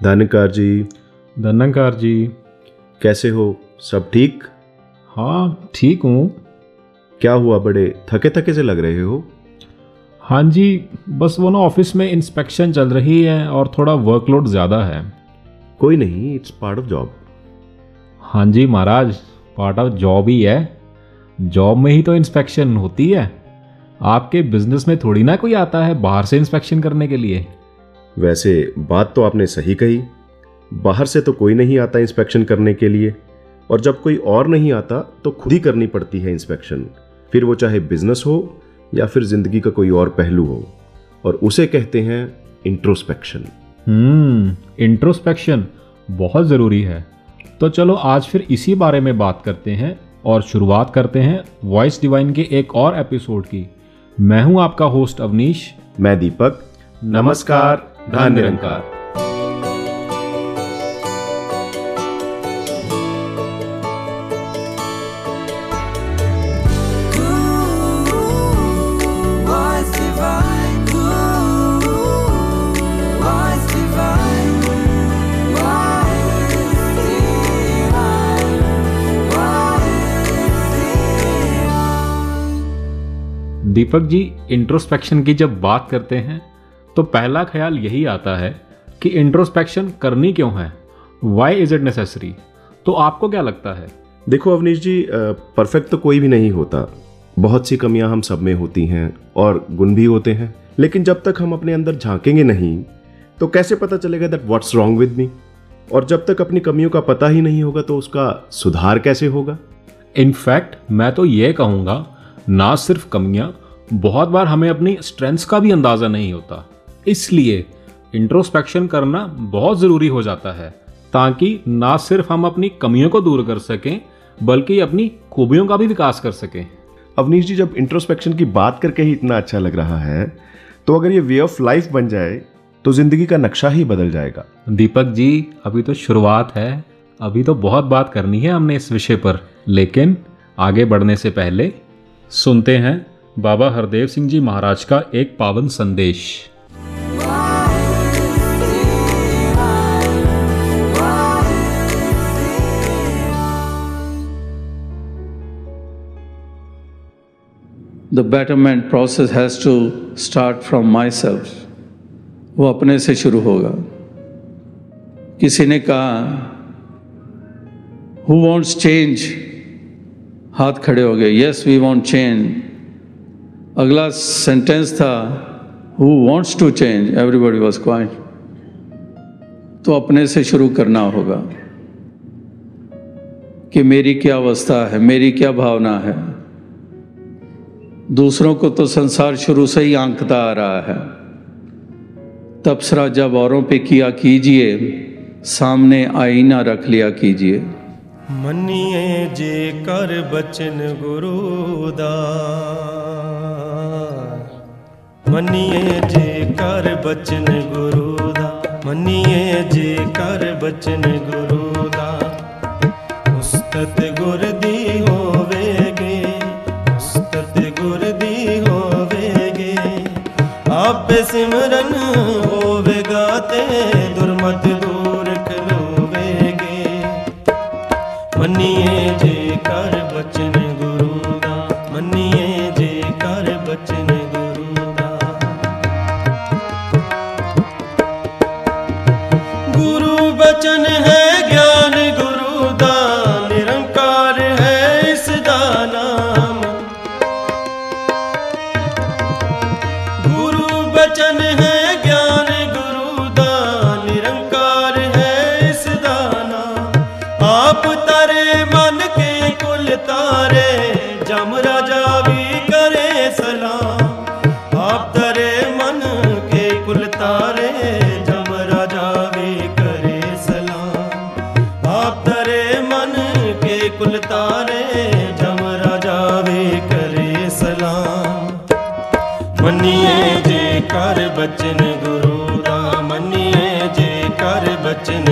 धनकार जी। धनकार जी। कैसे हो? सब ठीक? हाँ ठीक हूँ। क्या हुआ बड़े? थके थके से लग रहे हो? हाँ जी बस वो ना ऑफ़िस में इंस्पेक्शन चल रही है और थोड़ा वर्कलोड ज़्यादा है। कोई नहीं इट्स पार्ट ऑफ़ जॉब हाँ जी महाराज पार्ट ऑफ़ जॉब ही है। जॉब में ही तो इंस्पेक्शन होती है। आपके बिज़नेस में थोड़ी ना कोई आता है बाहर से इंस्पेक्शन करने के लिए? वैसे बात तो आपने सही कही। बाहर से तो कोई नहीं आता इंस्पेक्शन करने के लिए और जब कोई और नहीं आता तो खुद ही करनी पड़ती है इंस्पेक्शन। फिर वो चाहे बिज़नेस हो या फिर ज़िंदगी का कोई और पहलू हो और उसे कहते हैं इंट्रोस्पेक्शन हम्म इंट्रोस्पेक्शन बहुत ज़रूरी है। तो चलो आज फिर इसी बारे में बात करते हैं और शुरुआत करते हैं वॉइस डिवाइन के एक और एपिसोड की। मैं हूँ आपका होस्ट अवनीश। मैं दीपक। नमस्कार। धन निरंकार। दीपक जी इंट्रोस्पेक्शन की जब बात करते हैं तो पहला ख्याल यही आता है कि इंट्रोस्पेक्शन करनी क्यों है? वाई इज़ इट नेसेसरी तो आपको क्या लगता है? देखो अवनीश जी परफेक्ट तो कोई भी नहीं होता। बहुत सी कमियाँ हम सब में होती हैं और गुण भी होते हैं। लेकिन जब तक हम अपने अंदर झांकेंगे नहीं तो कैसे पता चलेगा that what's wrong with me और जब तक अपनी कमियों का पता ही नहीं होगा तो उसका सुधार कैसे होगा? इनफैक्ट मैं तो ये कहूँगा ना सिर्फ़ कमियाँ बहुत बार हमें अपनी स्ट्रेंथ्स का भी अंदाज़ा नहीं होता। इसलिए इंट्रोस्पेक्शन करना बहुत ज़रूरी हो जाता है ताकि ना सिर्फ़ हम अपनी कमियों को दूर कर सकें बल्कि अपनी खूबियों का भी विकास कर सकें। अवनीश जी जब इंट्रोस्पेक्शन की बात करके ही इतना अच्छा लग रहा है तो अगर ये वे ऑफ़ लाइफ बन जाए तो ज़िंदगी का नक्शा ही बदल जाएगा। दीपक जी अभी तो शुरुआत है। अभी तो बहुत बात करनी है हमने इस विषय पर लेकिन आगे बढ़ने से पहले सुनते हैं बाबा हरदेव सिंह जी महाराज का एक पावन संदेश। The process has to start from myself वो अपने से शुरू होगा। किसी ने कहा हु वॉन्ट्स चेंज हाथ खड़े हो गए। यस वी वॉन्ट चेंज अगला सेंटेंस था who wants to change everybody was quiet तो अपने से शुरू करना होगा। कि मेरी क्या अवस्था है? मेरी क्या भावना है? दूसरों को तो संसार शुरू से ही आंकता आ रहा है। तबसरा जब औरों पे किया कीजिए, सामने आईना रख लिया कीजिए। मनिए जे कर बचन गुरुदा मनिए जे कर बचन गुरुदा मनिए जे कर बचन गुरु ਸਿਮਰਨ ਹੋਵੇਗਾ ਤੇ ਦੁਰਮਤ ਦੂਰ ਖਲੋਵੇਗੇ। ਮੰਨੀਏ ਜੇ ਕਰ ਬਚਨ ਮੰਨੀਏ ਜੇ ਕਰ ਬਚਨ ਗੁਰੂ ਦਾ ਮੰਨੀਏ ਜੇ ਕਰ ਬਚਨ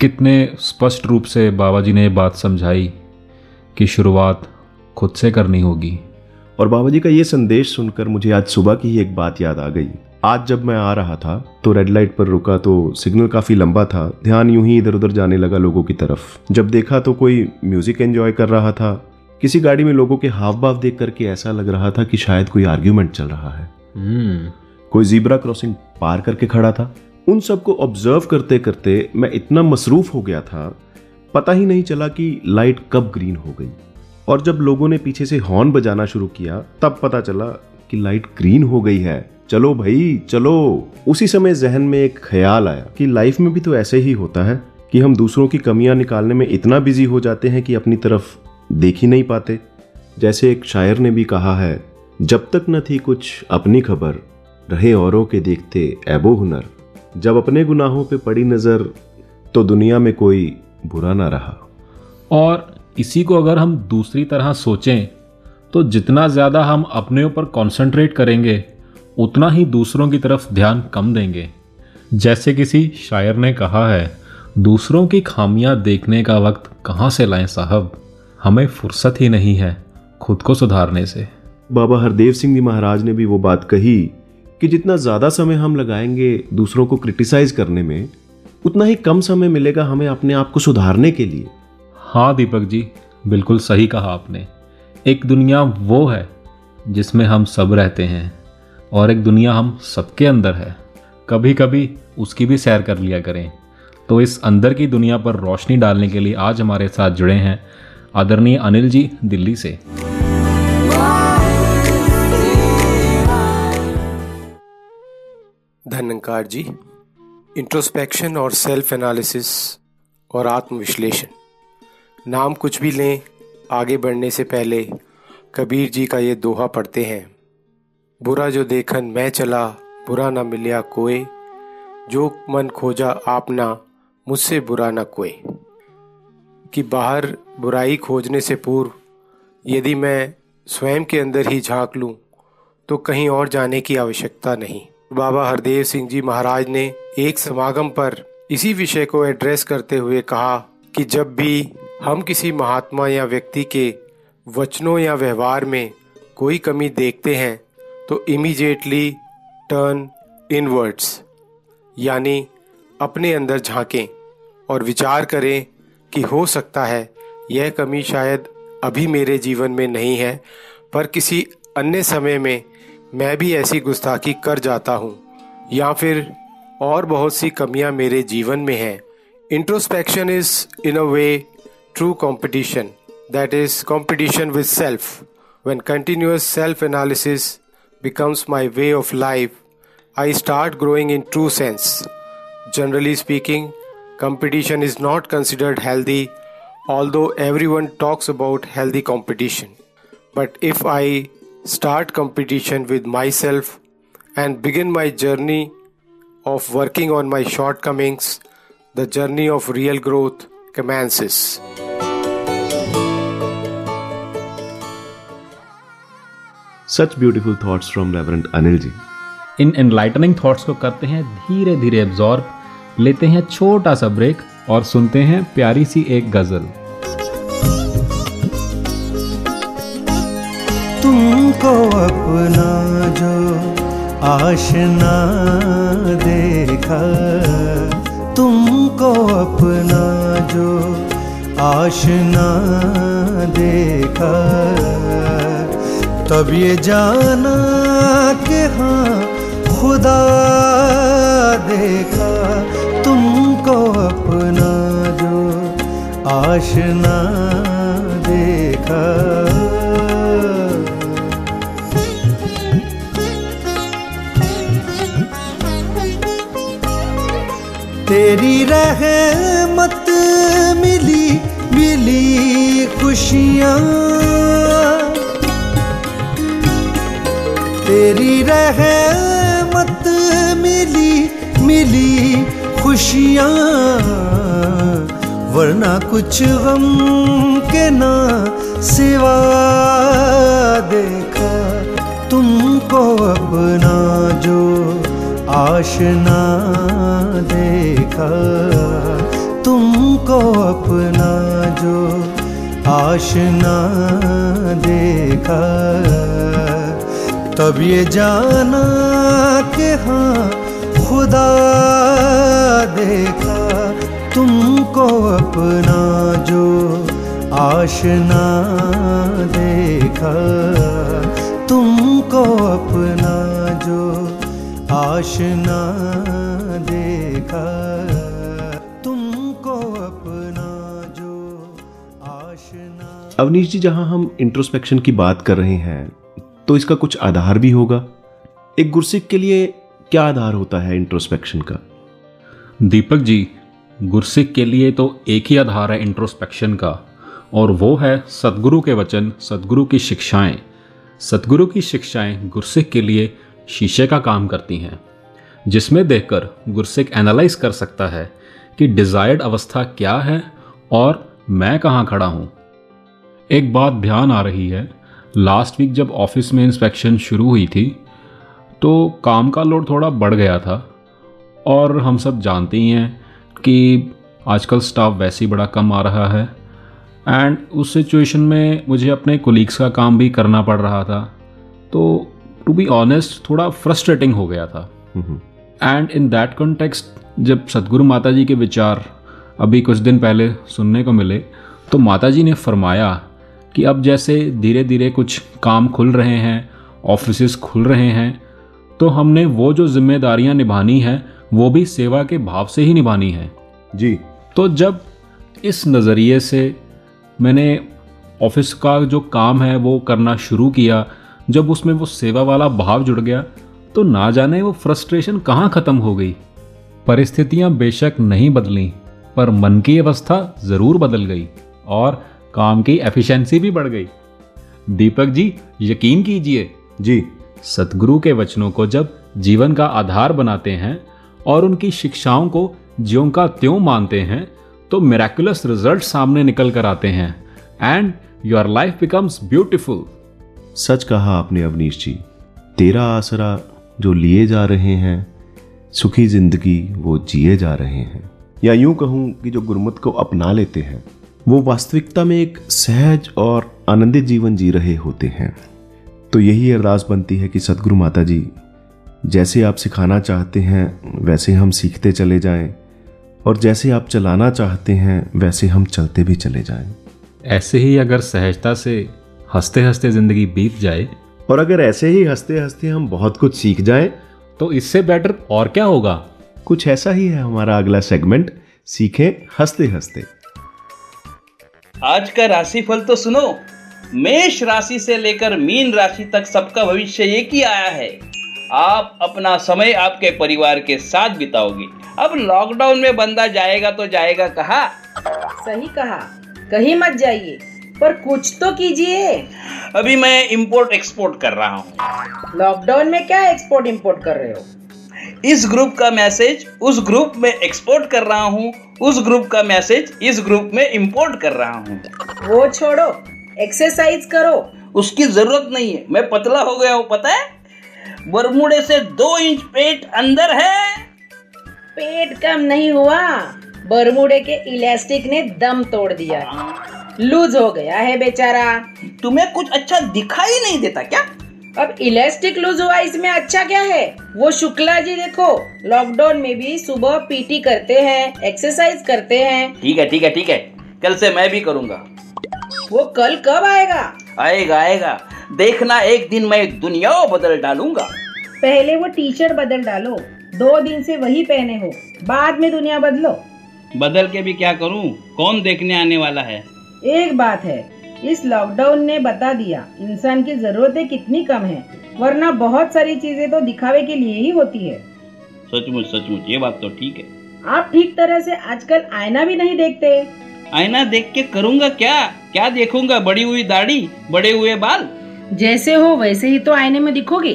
कितने स्पष्ट रूप से बाबा जी ने ये बात समझाई कि शुरुआत खुद से करनी होगी। और बाबा जी का ये संदेश सुनकर मुझे आज सुबह की ही एक बात याद आ गई। आज जब मैं आ रहा था तो रेड लाइट पर रुका तो सिग्नल काफ़ी लंबा था। ध्यान यूँ ही इधर उधर जाने लगा लोगों की तरफ़। जब देखा तो कोई म्यूज़िक एंजॉय कर रहा था। किसी गाड़ी में लोगों के हाव भाव देख करके ऐसा लग रहा था कि शायद कोई आर्ग्यूमेंट चल रहा है। हम्म। कोई जीब्रा क्रॉसिंग पार करके खड़ा था। उन सबको ऑब्ज़र्व करते करते मैं इतना मसरूफ हो गया था, पता ही नहीं चला कि लाइट कब ग्रीन हो गई। और जब लोगों ने पीछे से हॉर्न बजाना शुरू किया, तब पता चला कि लाइट ग्रीन हो गई है। चलो भाई, चलो। उसी समय जहन में एक ख्याल आया कि लाइफ में भी तो ऐसे ही होता है कि हम दूसरों की कमियाँ निकालने में इतना बिज़ी हो जाते हैं कि अपनी तरफ़ देख ही नहीं पाते। जैसे एक शायर ने भी कहा है, जब तक न थी कुछ अपनी खबर, रहे औरों के देखते ऐबो हुनर। जब अपने गुनाहों पे पड़ी नज़र तो दुनिया में कोई बुरा ना रहा। और इसी को अगर हम दूसरी तरह सोचें तो जितना ज़्यादा हम अपने ऊपर कंसंट्रेट करेंगे उतना ही दूसरों की तरफ़ ध्यान कम देंगे। जैसे किसी शायर ने कहा है दूसरों की खामियाँ देखने का वक्त कहाँ से लाएँ साहब? हमें फुर्सत ही नहीं है खुद को सुधारने से। बाबा हरदेव सिंह जी महाराज ने भी वो बात कही कि जितना ज़्यादा समय हम लगाएँगे दूसरों को क्रिटिसाइज करने में, उतना ही कम समय मिलेगा हमें अपने आप को सुधारने के लिए। हाँ दीपक जी, बिल्कुल सही कहा आपने। एक दुनिया वो है जिसमें हम सब रहते हैं और एक दुनिया हम सबके अंदर है। कभी कभी उसकी भी सैर कर लिया करें। तो इस अंदर की दुनिया पर रोशनी डालने के लिए आज हमारे साथ जुड़े हैं आदरणीय अनिल जी दिल्ली से। धनंकार जी इंट्रोस्पेक्शन और सेल्फ एनालिसिस और आत्मविश्लेषण। नाम कुछ भी लें, आगे बढ़ने से पहले कबीर जी का ये दोहा पढ़ते हैं। बुरा जो देखन मैं चला, बुरा ना मिलिया कोई। जो मन खोजा आपना मुझसे बुरा ना कोई। कि बाहर बुराई खोजने से पूर्व, यदि मैं स्वयं के अंदर ही झाँक लूँ तो कहीं और जाने की आवश्यकता नहीं। बाबा हरदेव सिंह जी महाराज ने एक समागम पर इसी विषय को एड्रेस करते हुए कहा कि जब भी हम किसी महात्मा या व्यक्ति के वचनों या व्यवहार में कोई कमी देखते हैं तो इमीडिएटली टर्न इनवर्ड्स यानी अपने अंदर झांकें और विचार करें कि हो सकता है यह कमी शायद अभी मेरे जीवन में नहीं है, पर किसी अन्य समय में मैं भी ऐसी गुस्ताखी कर जाता हूँ, या फिर और बहुत सी कमियाँ मेरे जीवन में हैं। Introspection is in a way true competition that is competition with self when continuous self analysis becomes my way of life I start growing in true sense generally speaking competition is not considered healthy although everyone talks about healthy competition but if I start competition with myself and begin my journey of working on my shortcomings the journey of real growth commences such beautiful thoughts from reverend Anil ji in enlightening thoughts को करते हैं धीरे धीरे absorb लेते हैं छोटा सा break और सुनते हैं प्यारी सी एक गज़ल तुमको अपना जो आशना देखा। तुमको अपना जो आशना देखा। तब ये जाना कि हाँ खुदा देखा। तुमको अपना जो आशना देखा। तेरी रहमत मिली मिली खुशियाँ। तेरी रहमत मिली मिली खुशियाँ। वरना कुछ गम के ना सिवा देखा तुमको अपना जो आशना देखा, तुमको अपना जो आशना देखा। तब ये जाना कि हाँ खुदा देखा, तुमको अपना जो आशना देखा। तुमको अपना आशना देखा। तुमको अपना जो आशना। अवनीश जी जहाँ हम इंट्रोस्पेक्शन की बात कर रहे हैं तो इसका कुछ आधार भी होगा। एक गुरसिक के लिए क्या आधार होता है इंट्रोस्पेक्शन का? दीपक जी गुरसिक के लिए तो एक ही आधार है इंट्रोस्पेक्शन का और वो है सदगुरु के वचन सदगुरु की शिक्षाएँ। सदगुरु की शिक्षाएँ गुरसिक के लिए शीशे का काम करती हैं। जिसमें देखकर गुरसिक एनालाइज कर सकता है कि डिज़ायर्ड अवस्था क्या है और मैं कहाँ खड़ा हूँ। एक बात ध्यान आ रही है लास्ट वीक जब ऑफ़िस में इंस्पेक्शन शुरू हुई थी तो काम का लोड थोड़ा बढ़ गया था और हम सब जानते ही हैं कि आजकल स्टाफ वैसे ही बड़ा कम आ रहा है एंड उस सिचुएशन में मुझे अपने कोलीग्स का काम भी करना पड़ रहा था। तो टू बी ऑनेस्ट थोड़ा फ्रस्ट्रेटिंग हो गया था। एंड इन दैट कॉन्टेक्स्ट जब सदगुरु माता जी के विचार अभी कुछ दिन पहले सुनने को मिले तो माता जी ने फरमाया कि अब जैसे धीरे धीरे कुछ काम खुल रहे हैं ऑफ़िस खुल रहे हैं तो हमने वो जो जिम्मेदारियाँ निभानी हैं वो भी सेवा के भाव से ही निभानी है। जी। तो जब इस नज़रिए से मैंने ऑफ़िस का जो काम है वो करना शुरू किया जब उसमें वो सेवा वाला भाव जुड़ गया तो ना जाने वो फ्रस्ट्रेशन कहाँ ख़त्म हो गई। परिस्थितियाँ बेशक नहीं बदली पर मन की अवस्था ज़रूर बदल गई और काम की एफिशिएंसी भी बढ़ गई। दीपक जी यकीन कीजिए। जी। सतगुरु के वचनों को जब जीवन का आधार बनाते हैं और उनकी शिक्षाओं को ज्यों का त्यों मानते हैं तो मेरेकुलस रिज़ल्ट सामने निकल कर आते हैं and your life becomes beautiful सच कहा आपने अवनीश जी तेरा आसरा जो लिए जा रहे हैं, सुखी ज़िंदगी वो जिए जा रहे हैं। या यूँ कहूँ कि जो गुरमत को अपना लेते हैं, वो वास्तविकता में एक सहज और आनंदित जीवन जी रहे होते हैं। तो यही अरदास बनती है कि सदगुरु माता जी, जैसे आप सिखाना चाहते हैं, वैसे हम सीखते चले जाएँ, और जैसे आप चलाना चाहते हैं, वैसे हम चलते भी चले जाएँ। ऐसे ही अगर सहजता से हँसते हँसते ज़िंदगी बीत जाए और अगर ऐसे ही हँसते हँसते हम बहुत कुछ सीख जाएँ तो इससे बेटर और क्या होगा? कुछ ऐसा ही है हमारा अगला सेगमेंट सीखें हँसते हँसते आज का राशिफल तो सुनो मेष राशि से लेकर मीन राशि तक सबका भविष्य एक ही आया है। आप अपना समय आपके परिवार के साथ बिताओगे। अब लॉकडाउन में बंदा जाएगा तो जाएगा कहा? सही कहा कहीं मत जाइए। पर कुछ तो कीजिए। अभी मैं इंपोर्ट एक्सपोर्ट कर रहा हूँ। लॉकडाउन में क्या एक्सपोर्ट इंपोर्ट कर रहे हो? इस ग्रुप का मैसेज उस ग्रुप में एक्सपोर्ट कर रहा हूँ। उस ग्रुप का मैसेज इस ग्रुप में इंपोर्ट कर रहा हूँ। वो छोड़ो एक्सरसाइज करो। उसकी ज़रूरत नहीं है। मैं पतला हो गया हूँ पता है? बरमुडे से दो इंच पेट अंदर है। पेट कम नहीं हुआ। बरमुडे के इलास्टिक ने दम तोड़ दिया। लूज हो गया है बेचारा। तुम्हें कुछ अच्छा दिखाई नहीं देता क्या? अब इलास्टिक लूज हुआ इसमें अच्छा क्या है? वो शुक्ला जी देखो लॉकडाउन में भी सुबह पीटी करते हैं एक्सरसाइज करते हैं। ठीक है ठीक है ठीक है। कल से मैं भी करूँगा। वो कल कब आएगा? आएगा आएगा। देखना एक दिन मैं दुनिया बदल डालूँगा। पहले वो टी शर्ट बदल डालो दो दिन से वही पहने हो बाद में दुनिया बदलो। बदल के भी क्या करूँ? कौन देखने आने वाला है? एक बात है इस लॉकडाउन ने बता दिया इंसान की जरूरतें कितनी कम है वरना बहुत सारी चीज़ें तो दिखावे के लिए ही होती है। सचमुच सचमुच ये बात तो ठीक है। आप ठीक तरह से आजकल आईना भी नहीं देखते। आईना देख के करूँगा क्या? क्या देखूँगा? बड़ी हुई दाढ़ी बड़े हुए बाल? जैसे हो वैसे ही तो आईने में दिखोगे।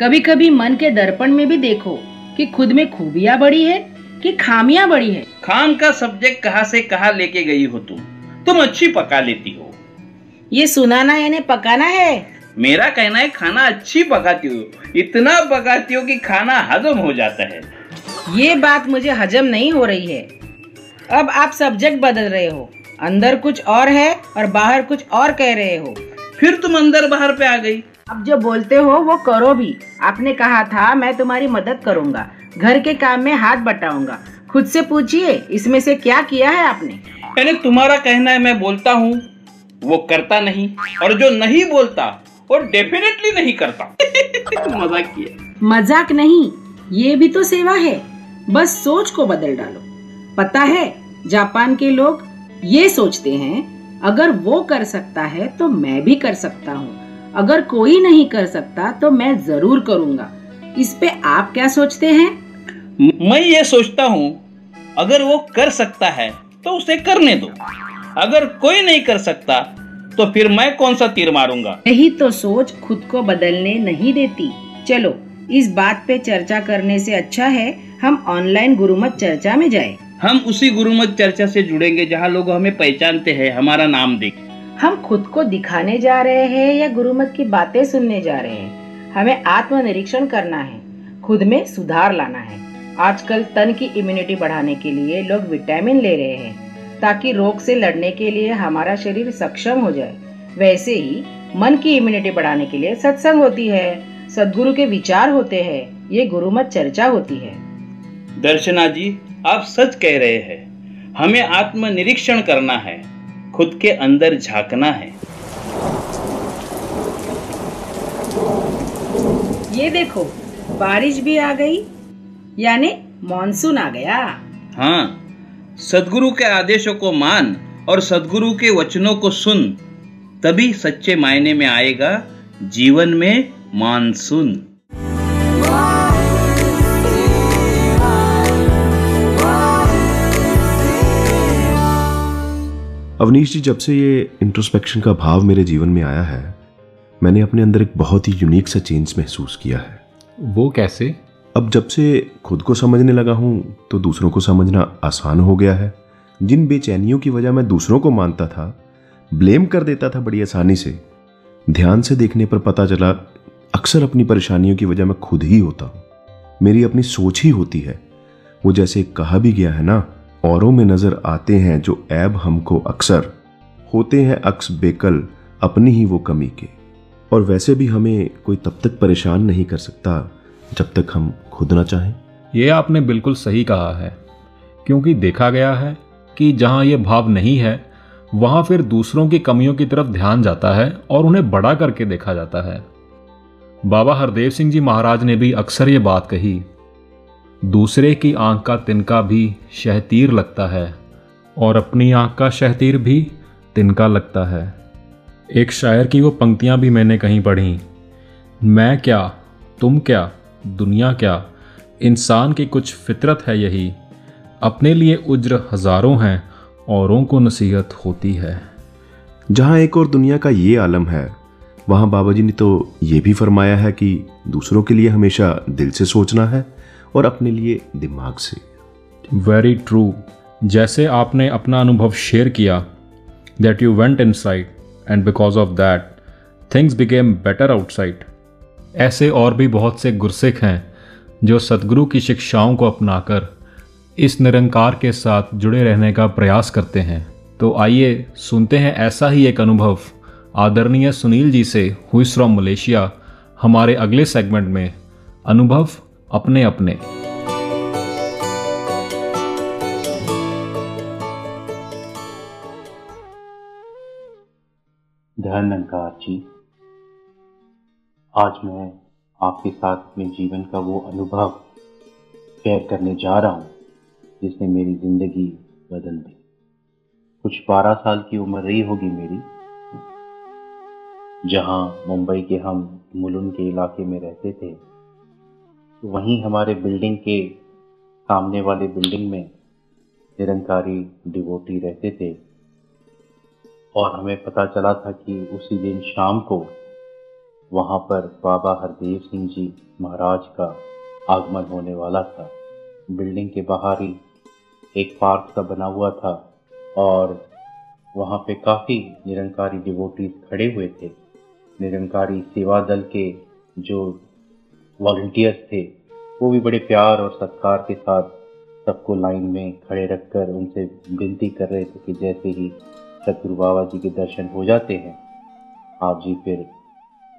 कभी कभी मन के दर्पण में भी देखो कि खुद में खूबियाँ बड़ी है कि खामियाँ बड़ी है। खाम का सब्जेक्ट कहाँ से कहाँ लेके गई हो तुम? तुम अच्छी पका लेती हो। ये सुनाना यानी पकाना है? मेरा कहना है खाना अच्छी पकाती हो। इतना पकाती हो कि खाना हजम हो जाता है। ये बात मुझे हजम नहीं हो रही है। अब आप सब्जेक्ट बदल रहे हो। अंदर कुछ और है और बाहर कुछ और कह रहे हो। फिर तुम अंदर बाहर पे आ गई। अब जो बोलते हो वो करो भी। आपने कहा था मैं तुम्हारी मदद करूँगा। घर के काम में हाथ बटाऊँगा। खुद से पूछिए इसमें से क्या किया है आपने? यानी तुम्हारा कहना है मैं बोलता हूँ वो करता नहीं और जो नहीं बोलता वो डेफिनेटली नहीं करता। मज़ाक किया। मज़ाक नहीं ये भी तो सेवा है। बस सोच को बदल डालो। पता है जापान के लोग ये सोचते हैं अगर वो कर सकता है तो मैं भी कर सकता हूँ। अगर कोई नहीं कर सकता तो मैं ज़रूर करूँगा। इस पे आप क्या सोचते हैं? मैं ये सोचता हूँ अगर वो कर सकता है तो उसे करने दो। अगर कोई नहीं कर सकता तो फिर मैं कौन सा तीर मारूँगा? यही तो सोच खुद को बदलने नहीं देती। चलो इस बात पे चर्चा करने से अच्छा है हम ऑनलाइन गुरुमत चर्चा में जाए। हम उसी गुरुमत चर्चा से जुड़ेंगे जहाँ लोग हमें पहचानते हैं हमारा नाम देख। हम खुद को दिखाने जा रहे हैं या गुरुमत की बातें सुनने जा रहे हैं? हमें आत्मनिरीक्षण करना है खुद में सुधार लाना है। आजकल तन की इम्यूनिटी बढ़ाने के लिए लोग विटामिन ले रहे हैं ताकि रोग से लड़ने के लिए हमारा शरीर सक्षम हो जाए। वैसे ही मन की इम्यूनिटी बढ़ाने के लिए सत्संग होती है सदगुरु के विचार होते हैं ये गुरुमत चर्चा होती है। दर्शना जी आप सच कह रहे हैं हमें आत्मनिरीक्षण करना है खुद के अंदर झांकना है। ये देखो बारिश भी आ गई यानी मॉनसून आ गया। हाँ सदगुरु के आदेशों को मान और सदगुरु के वचनों को सुन तभी सच्चे मायने में आएगा जीवन में मानसून। अवनीश जी जब से ये इंट्रोस्पेक्शन का भाव मेरे जीवन में आया है मैंने अपने अंदर एक बहुत ही यूनिक सा चेंज महसूस किया है। वो कैसे? अब जब से खुद को समझने लगा हूँ तो दूसरों को समझना आसान हो गया है। जिन बेचैनियों की वजह मैं दूसरों को मानता था, ब्लेम कर देता था बड़ी आसानी से। ध्यान से देखने पर पता चला, अक्सर अपनी परेशानियों की वजह मैं खुद ही होता हूँ। मेरी अपनी सोच ही होती है। वो जैसे कहा भी गया है ना, औरों में नज़र आते हैं जो ऐब हमको अक्सर, होते हैं अक्स बेकल, अपनी ही वो कमी के। और वैसे भी हमें कोई तब तक परेशान नहीं कर सकता। जब तक हम खुद ना चाहें। ये आपने बिल्कुल सही कहा है, क्योंकि देखा गया है कि जहाँ ये भाव नहीं है, वहाँ फिर दूसरों की कमियों की तरफ़ ध्यान जाता है और उन्हें बड़ा करके देखा जाता है। बाबा हरदेव सिंह जी महाराज ने भी अक्सर ये बात कही, दूसरे की आँख का तिनका भी शहतीर लगता है और अपनी आँख का शहतीर भी तिनका लगता है। एक शायर की वो पंक्तियाँ भी मैंने कहीं पढ़ी। मैं क्या? तुम क्या? दुनिया क्या? इंसान की कुछ फितरत है यही। अपने लिए उज्र हज़ारों हैं औरों को नसीहत होती है। जहाँ एक और दुनिया का ये आलम है वहाँ बाबा जी ने तो ये भी फरमाया है कि दूसरों के लिए हमेशा दिल से सोचना है और अपने लिए दिमाग से। वेरी ट्रू जैसे आपने अपना अनुभव शेयर किया that you went inside and because of that things became better outside ऐसे और भी बहुत से गुरसिख हैं जो सदगुरु की शिक्षाओं को अपनाकर इस निरंकार के साथ जुड़े रहने का प्रयास करते हैं। तो आइए सुनते हैं ऐसा ही एक अनुभव आदरणीय सुनील जी से हुई फ्रॉम मलेशिया हमारे अगले सेगमेंट में। अनुभव अपने अपने। धन्यकार जी आज मैं आपके साथ अपने जीवन का वो अनुभव शेयर करने जा रहा हूँ, जिसने मेरी ज़िंदगी बदल दी। कुछ बारह साल की उम्र रही होगी मेरी, जहाँ मुंबई के हम मुलुन के इलाके में रहते थे। तो वहीं हमारे बिल्डिंग के सामने वाले बिल्डिंग में निरंकारी डिवोटी रहते थे, और हमें पता चला था कि उसी दिन शाम को वहाँ पर बाबा हरदेव सिंह जी महाराज का आगमन होने वाला था। बिल्डिंग के बाहर ही एक पार्क सा बना हुआ था और वहाँ पे काफ़ी निरंकारी डिवोटीज खड़े हुए थे। निरंकारी सेवा दल के जो वॉल्टियर्स थे, वो भी बड़े प्यार और सत्कार के साथ सबको लाइन में खड़े रखकर उनसे विनती कर रहे थे कि जैसे ही सतगुरु बाबा जी के दर्शन हो जाते हैं, आप जी फिर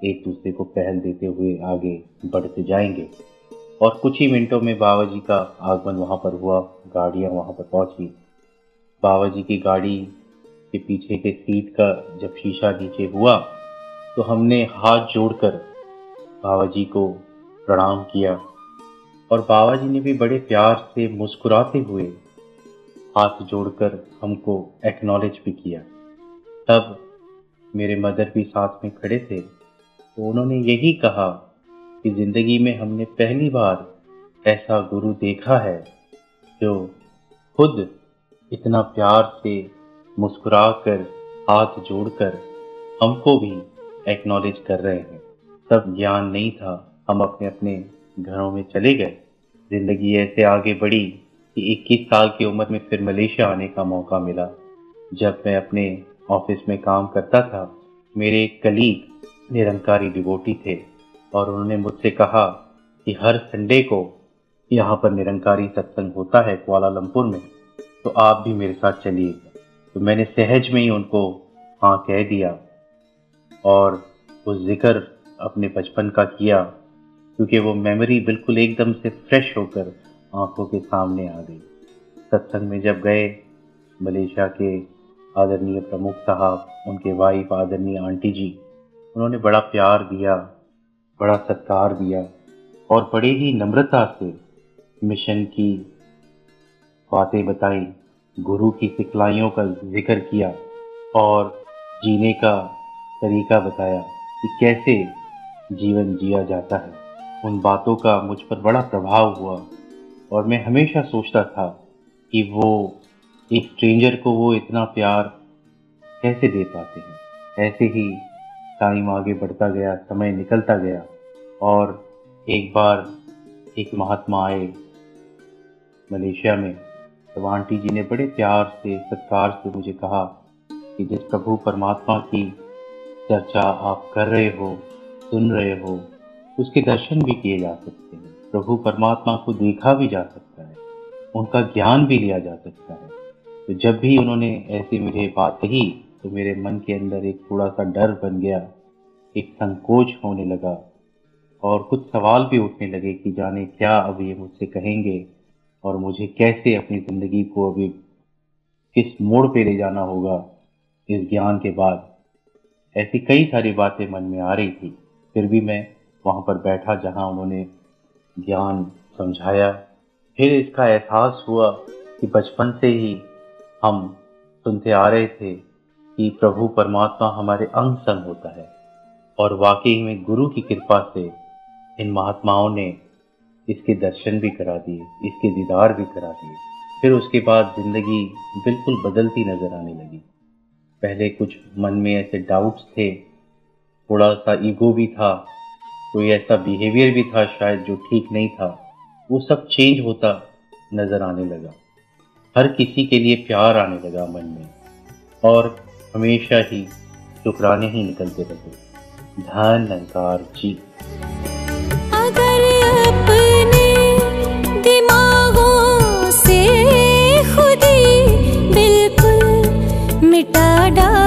एक दूसरे को पहल देते हुए आगे बढ़ते जाएँगे। और कुछ ही मिनटों में बाबा जी का आगमन वहाँ पर हुआ, गाड़ियाँ वहाँ पर पहुँची बाबा जी की गाड़ी के पीछे के सीट का जब शीशा नीचे हुआ तो हमने हाथ जोड़कर बाबा जी को प्रणाम किया। और बाबा जी ने भी बड़े प्यार से मुस्कुराते हुए हाथ जोड़कर हमको एक्नॉलेज भी किया। तब मेरे मदर भी साथ में खड़े थे। तो उन्होंने यही कहा कि ज़िंदगी में हमने पहली बार ऐसा गुरु देखा है जो खुद इतना प्यार से मुस्कुरा कर हाथ जोड़कर हमको भी एक्नॉलेज कर रहे हैं। तब ज्ञान नहीं था। हम अपने अपने घरों में चले गए। ज़िंदगी ऐसे आगे बढ़ी कि 21 साल की उम्र में फिर मलेशिया आने का मौका मिला। जब मैं अपने ऑफ़िस में काम करता था, मेरे कलीग निरंकारी डिवोटी थे और उन्होंने मुझसे कहा कि हर संडे को यहाँ पर निरंकारी सत्संग होता है कुआलालंपुर में तो आप भी मेरे साथ चलिए। तो मैंने सहज में ही उनको हाँ कह दिया और वो ज़िक्र अपने बचपन का किया, क्योंकि वो मेमोरी बिल्कुल एकदम से फ्रेश होकर आँखों के सामने आ गई। सत्संग में जब गए, मलेशिया के आदरणीय प्रमुख साहब, उनके वाइफ आदरणीय आंटी जी उन्होंने बड़ा प्यार दिया, बड़ा सत्कार दिया और बड़े ही नम्रता से मिशन की बातें बताई, गुरु की सिखलाइयों का ज़िक्र किया और जीने का तरीका बताया कि कैसे जीवन जिया जाता है। उन बातों का मुझ पर बड़ा प्रभाव हुआ और मैं हमेशा सोचता था कि वो एक स्ट्रेंजर को वो इतना प्यार कैसे दे पाते हैं। ऐसे ही टाइम आगे बढ़ता गया, समय निकलता गया और एक बार एक महात्मा आए मलेशिया में। तो आंटी जी ने बड़े प्यार से, सत्कार से मुझे कहा कि जिस प्रभु परमात्मा की चर्चा आप कर रहे हो, सुन रहे हो, उसके दर्शन भी किए जा सकते हैं। प्रभु परमात्मा को देखा भी जा सकता है, उनका ज्ञान भी लिया जा सकता है। तो जब भी उन्होंने ऐसी मुझे बात कही तो मेरे मन के अंदर एक थोड़ा सा डर बन गया, एक संकोच होने लगा और कुछ सवाल भी उठने लगे कि जाने क्या अब ये मुझसे कहेंगे और मुझे कैसे अपनी ज़िंदगी को अभी किस मोड़ पे ले जाना होगा इस ज्ञान के बाद। ऐसी कई सारी बातें मन में आ रही थी। फिर भी मैं वहाँ पर बैठा जहाँ उन्होंने ज्ञान समझाया। फिर इसका एहसास हुआ कि बचपन से ही हम सुनते आ रहे थे कि प्रभु परमात्मा हमारे अंग संग होता है और वाकई में गुरु की कृपा से इन महात्माओं ने इसके दर्शन भी करा दिए, इसके दीदार भी करा दिए। फिर उसके बाद ज़िंदगी बिल्कुल बदलती नज़र आने लगी। पहले कुछ मन में ऐसे डाउट्स थे थोड़ा सा ईगो भी था, कोई ऐसा बिहेवियर भी था शायद जो ठीक नहीं था, वो सब चेंज होता नज़र आने लगा। हर किसी के लिए प्यार आने लगा मन में। और हमेशा ही शुक्राने ही निकलते रहते। धन अंकार जी अगर अपने दिमागों से खुदी बिल्कुल मिटा डाले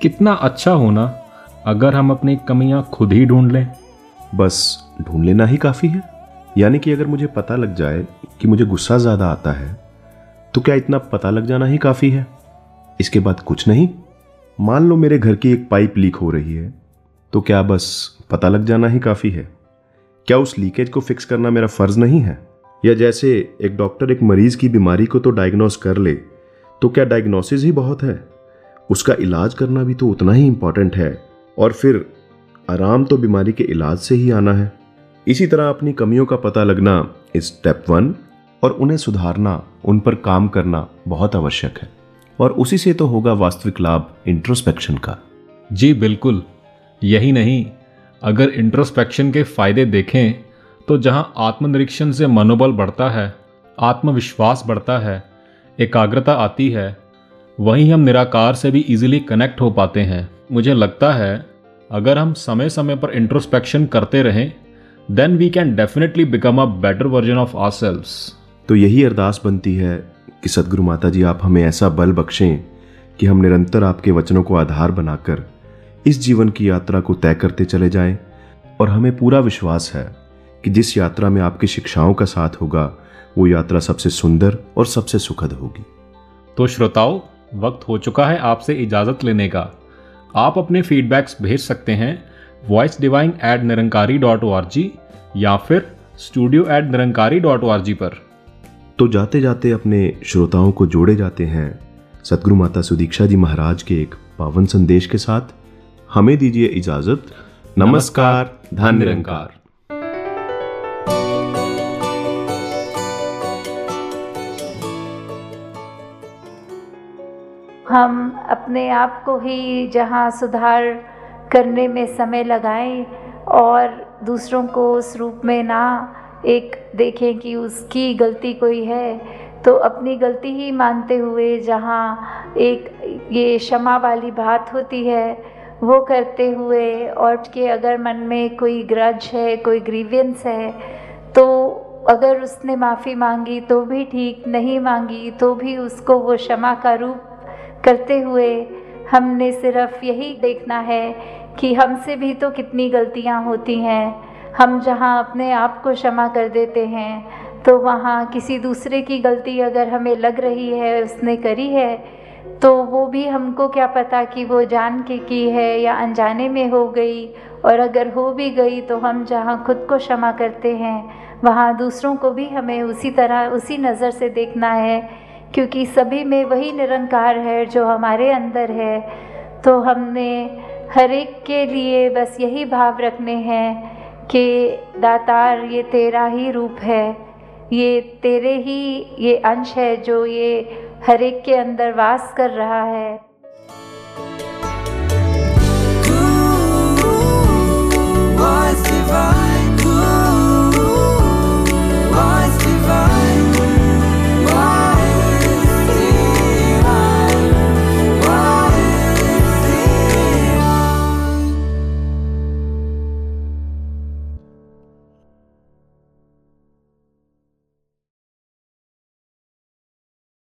कितना अच्छा होना अगर हम अपनी कमियाँ खुद ही ढूंढ लें। बस, ढूंढ लेना ही काफ़ी है। यानी कि अगर मुझे पता लग जाए कि मुझे गुस्सा ज़्यादा आता है तो क्या इतना पता लग जाना ही काफ़ी है? इसके बाद कुछ नहीं। मान लो मेरे घर की एक पाइप लीक हो रही है तो क्या बस पता लग जाना ही काफ़ी है? क्या उस लीकेज को फिक्स करना मेरा फ़र्ज़ नहीं है? या जैसे एक डॉक्टर एक मरीज़ की बीमारी को तो डायग्नोस कर ले तो क्या डायग्नोसिस ही बहुत है? उसका इलाज करना भी तो उतना ही इंपॉर्टेंट है। और फिर, आराम तो बीमारी के इलाज से ही आना है। इसी तरह अपनी कमियों का पता लगना स्टेप वन और उन्हें सुधारना, उन पर काम करना बहुत आवश्यक है। और उसी से तो होगा वास्तविक लाभ इंट्रोस्पेक्शन का। जी, बिल्कुल। यही नहीं, अगर इंट्रोस्पेक्शन के फ़ायदे देखें तो जहाँ आत्मनिरीक्षण से मनोबल बढ़ता है, आत्मविश्वास बढ़ता है, एकाग्रता आती है वहीं हम निराकार से भी इजीली कनेक्ट हो पाते हैं। मुझे लगता है अगर हम समय समय पर इंट्रोस्पेक्शन करते रहें then we can definitely become a better version of our तो यही अरदास बनती है कि सदगुरु माता जी आप हमें ऐसा बल बख्शें कि हम निरंतर आपके वचनों को आधार बनाकर इस जीवन की यात्रा को तय करते चले जाएँ। और हमें पूरा विश्वास है कि जिस यात्रा में आपकी शिक्षाओं का साथ होगा वो यात्रा सबसे सुंदर और सबसे सुखद होगी। तो श्रोताओं वक्त हो चुका है आपसे इजाज़त लेने का। आप अपने फीडबैक्स भेज सकते हैं voice divine at Nirankari dot O R G या फिर studio at Nirankari dot O R G पर। तो जाते जाते अपने श्रोताओं को जोड़े जाते हैं सदगुरु माता सुदीक्षा जी महाराज के एक पावन संदेश के साथ। हमें दीजिए इजाज़त। नमस्कार धन निरंकार हम अपने आप को ही जहाँ सुधार करने में समय लगाएँ और दूसरों को उस रूप में ना एक देखें कि उसकी गलती कोई है तो अपनी गलती ही मानते हुए जहाँ एक ये क्षमा वाली बात होती है, वो करते हुए और कि अगर मन में कोई ग्रज है, कोई ग्रीवियंस है तो अगर उसने माफ़ी मांगी तो भी ठीक, नहीं मांगी तो भी उसको वो क्षमा का रूप करते हुए हमने सिर्फ़ यही देखना है कि हमसे भी तो कितनी गलतियाँ होती हैं। हम जहाँ अपने आप को क्षमा कर देते हैं तो वहाँ किसी दूसरे की गलती अगर हमें लग रही है, उसने करी है तो वो भी हमको क्या पता कि वो जान के की है या अनजाने में हो गई। और अगर हो भी गई तो हम जहाँ खुद को क्षमा करते हैं, वहाँ दूसरों को भी हमें उसी तरह, उसी नज़र से देखना है क्योंकि सभी में वही निरंकार है जो हमारे अंदर है। तो हमने हर एक के लिए बस यही भाव रखने हैं कि, दातार, ये तेरा ही रूप है। ये तेरे ही, ये अंश है जो ये हर एक के अंदर वास कर रहा है। Was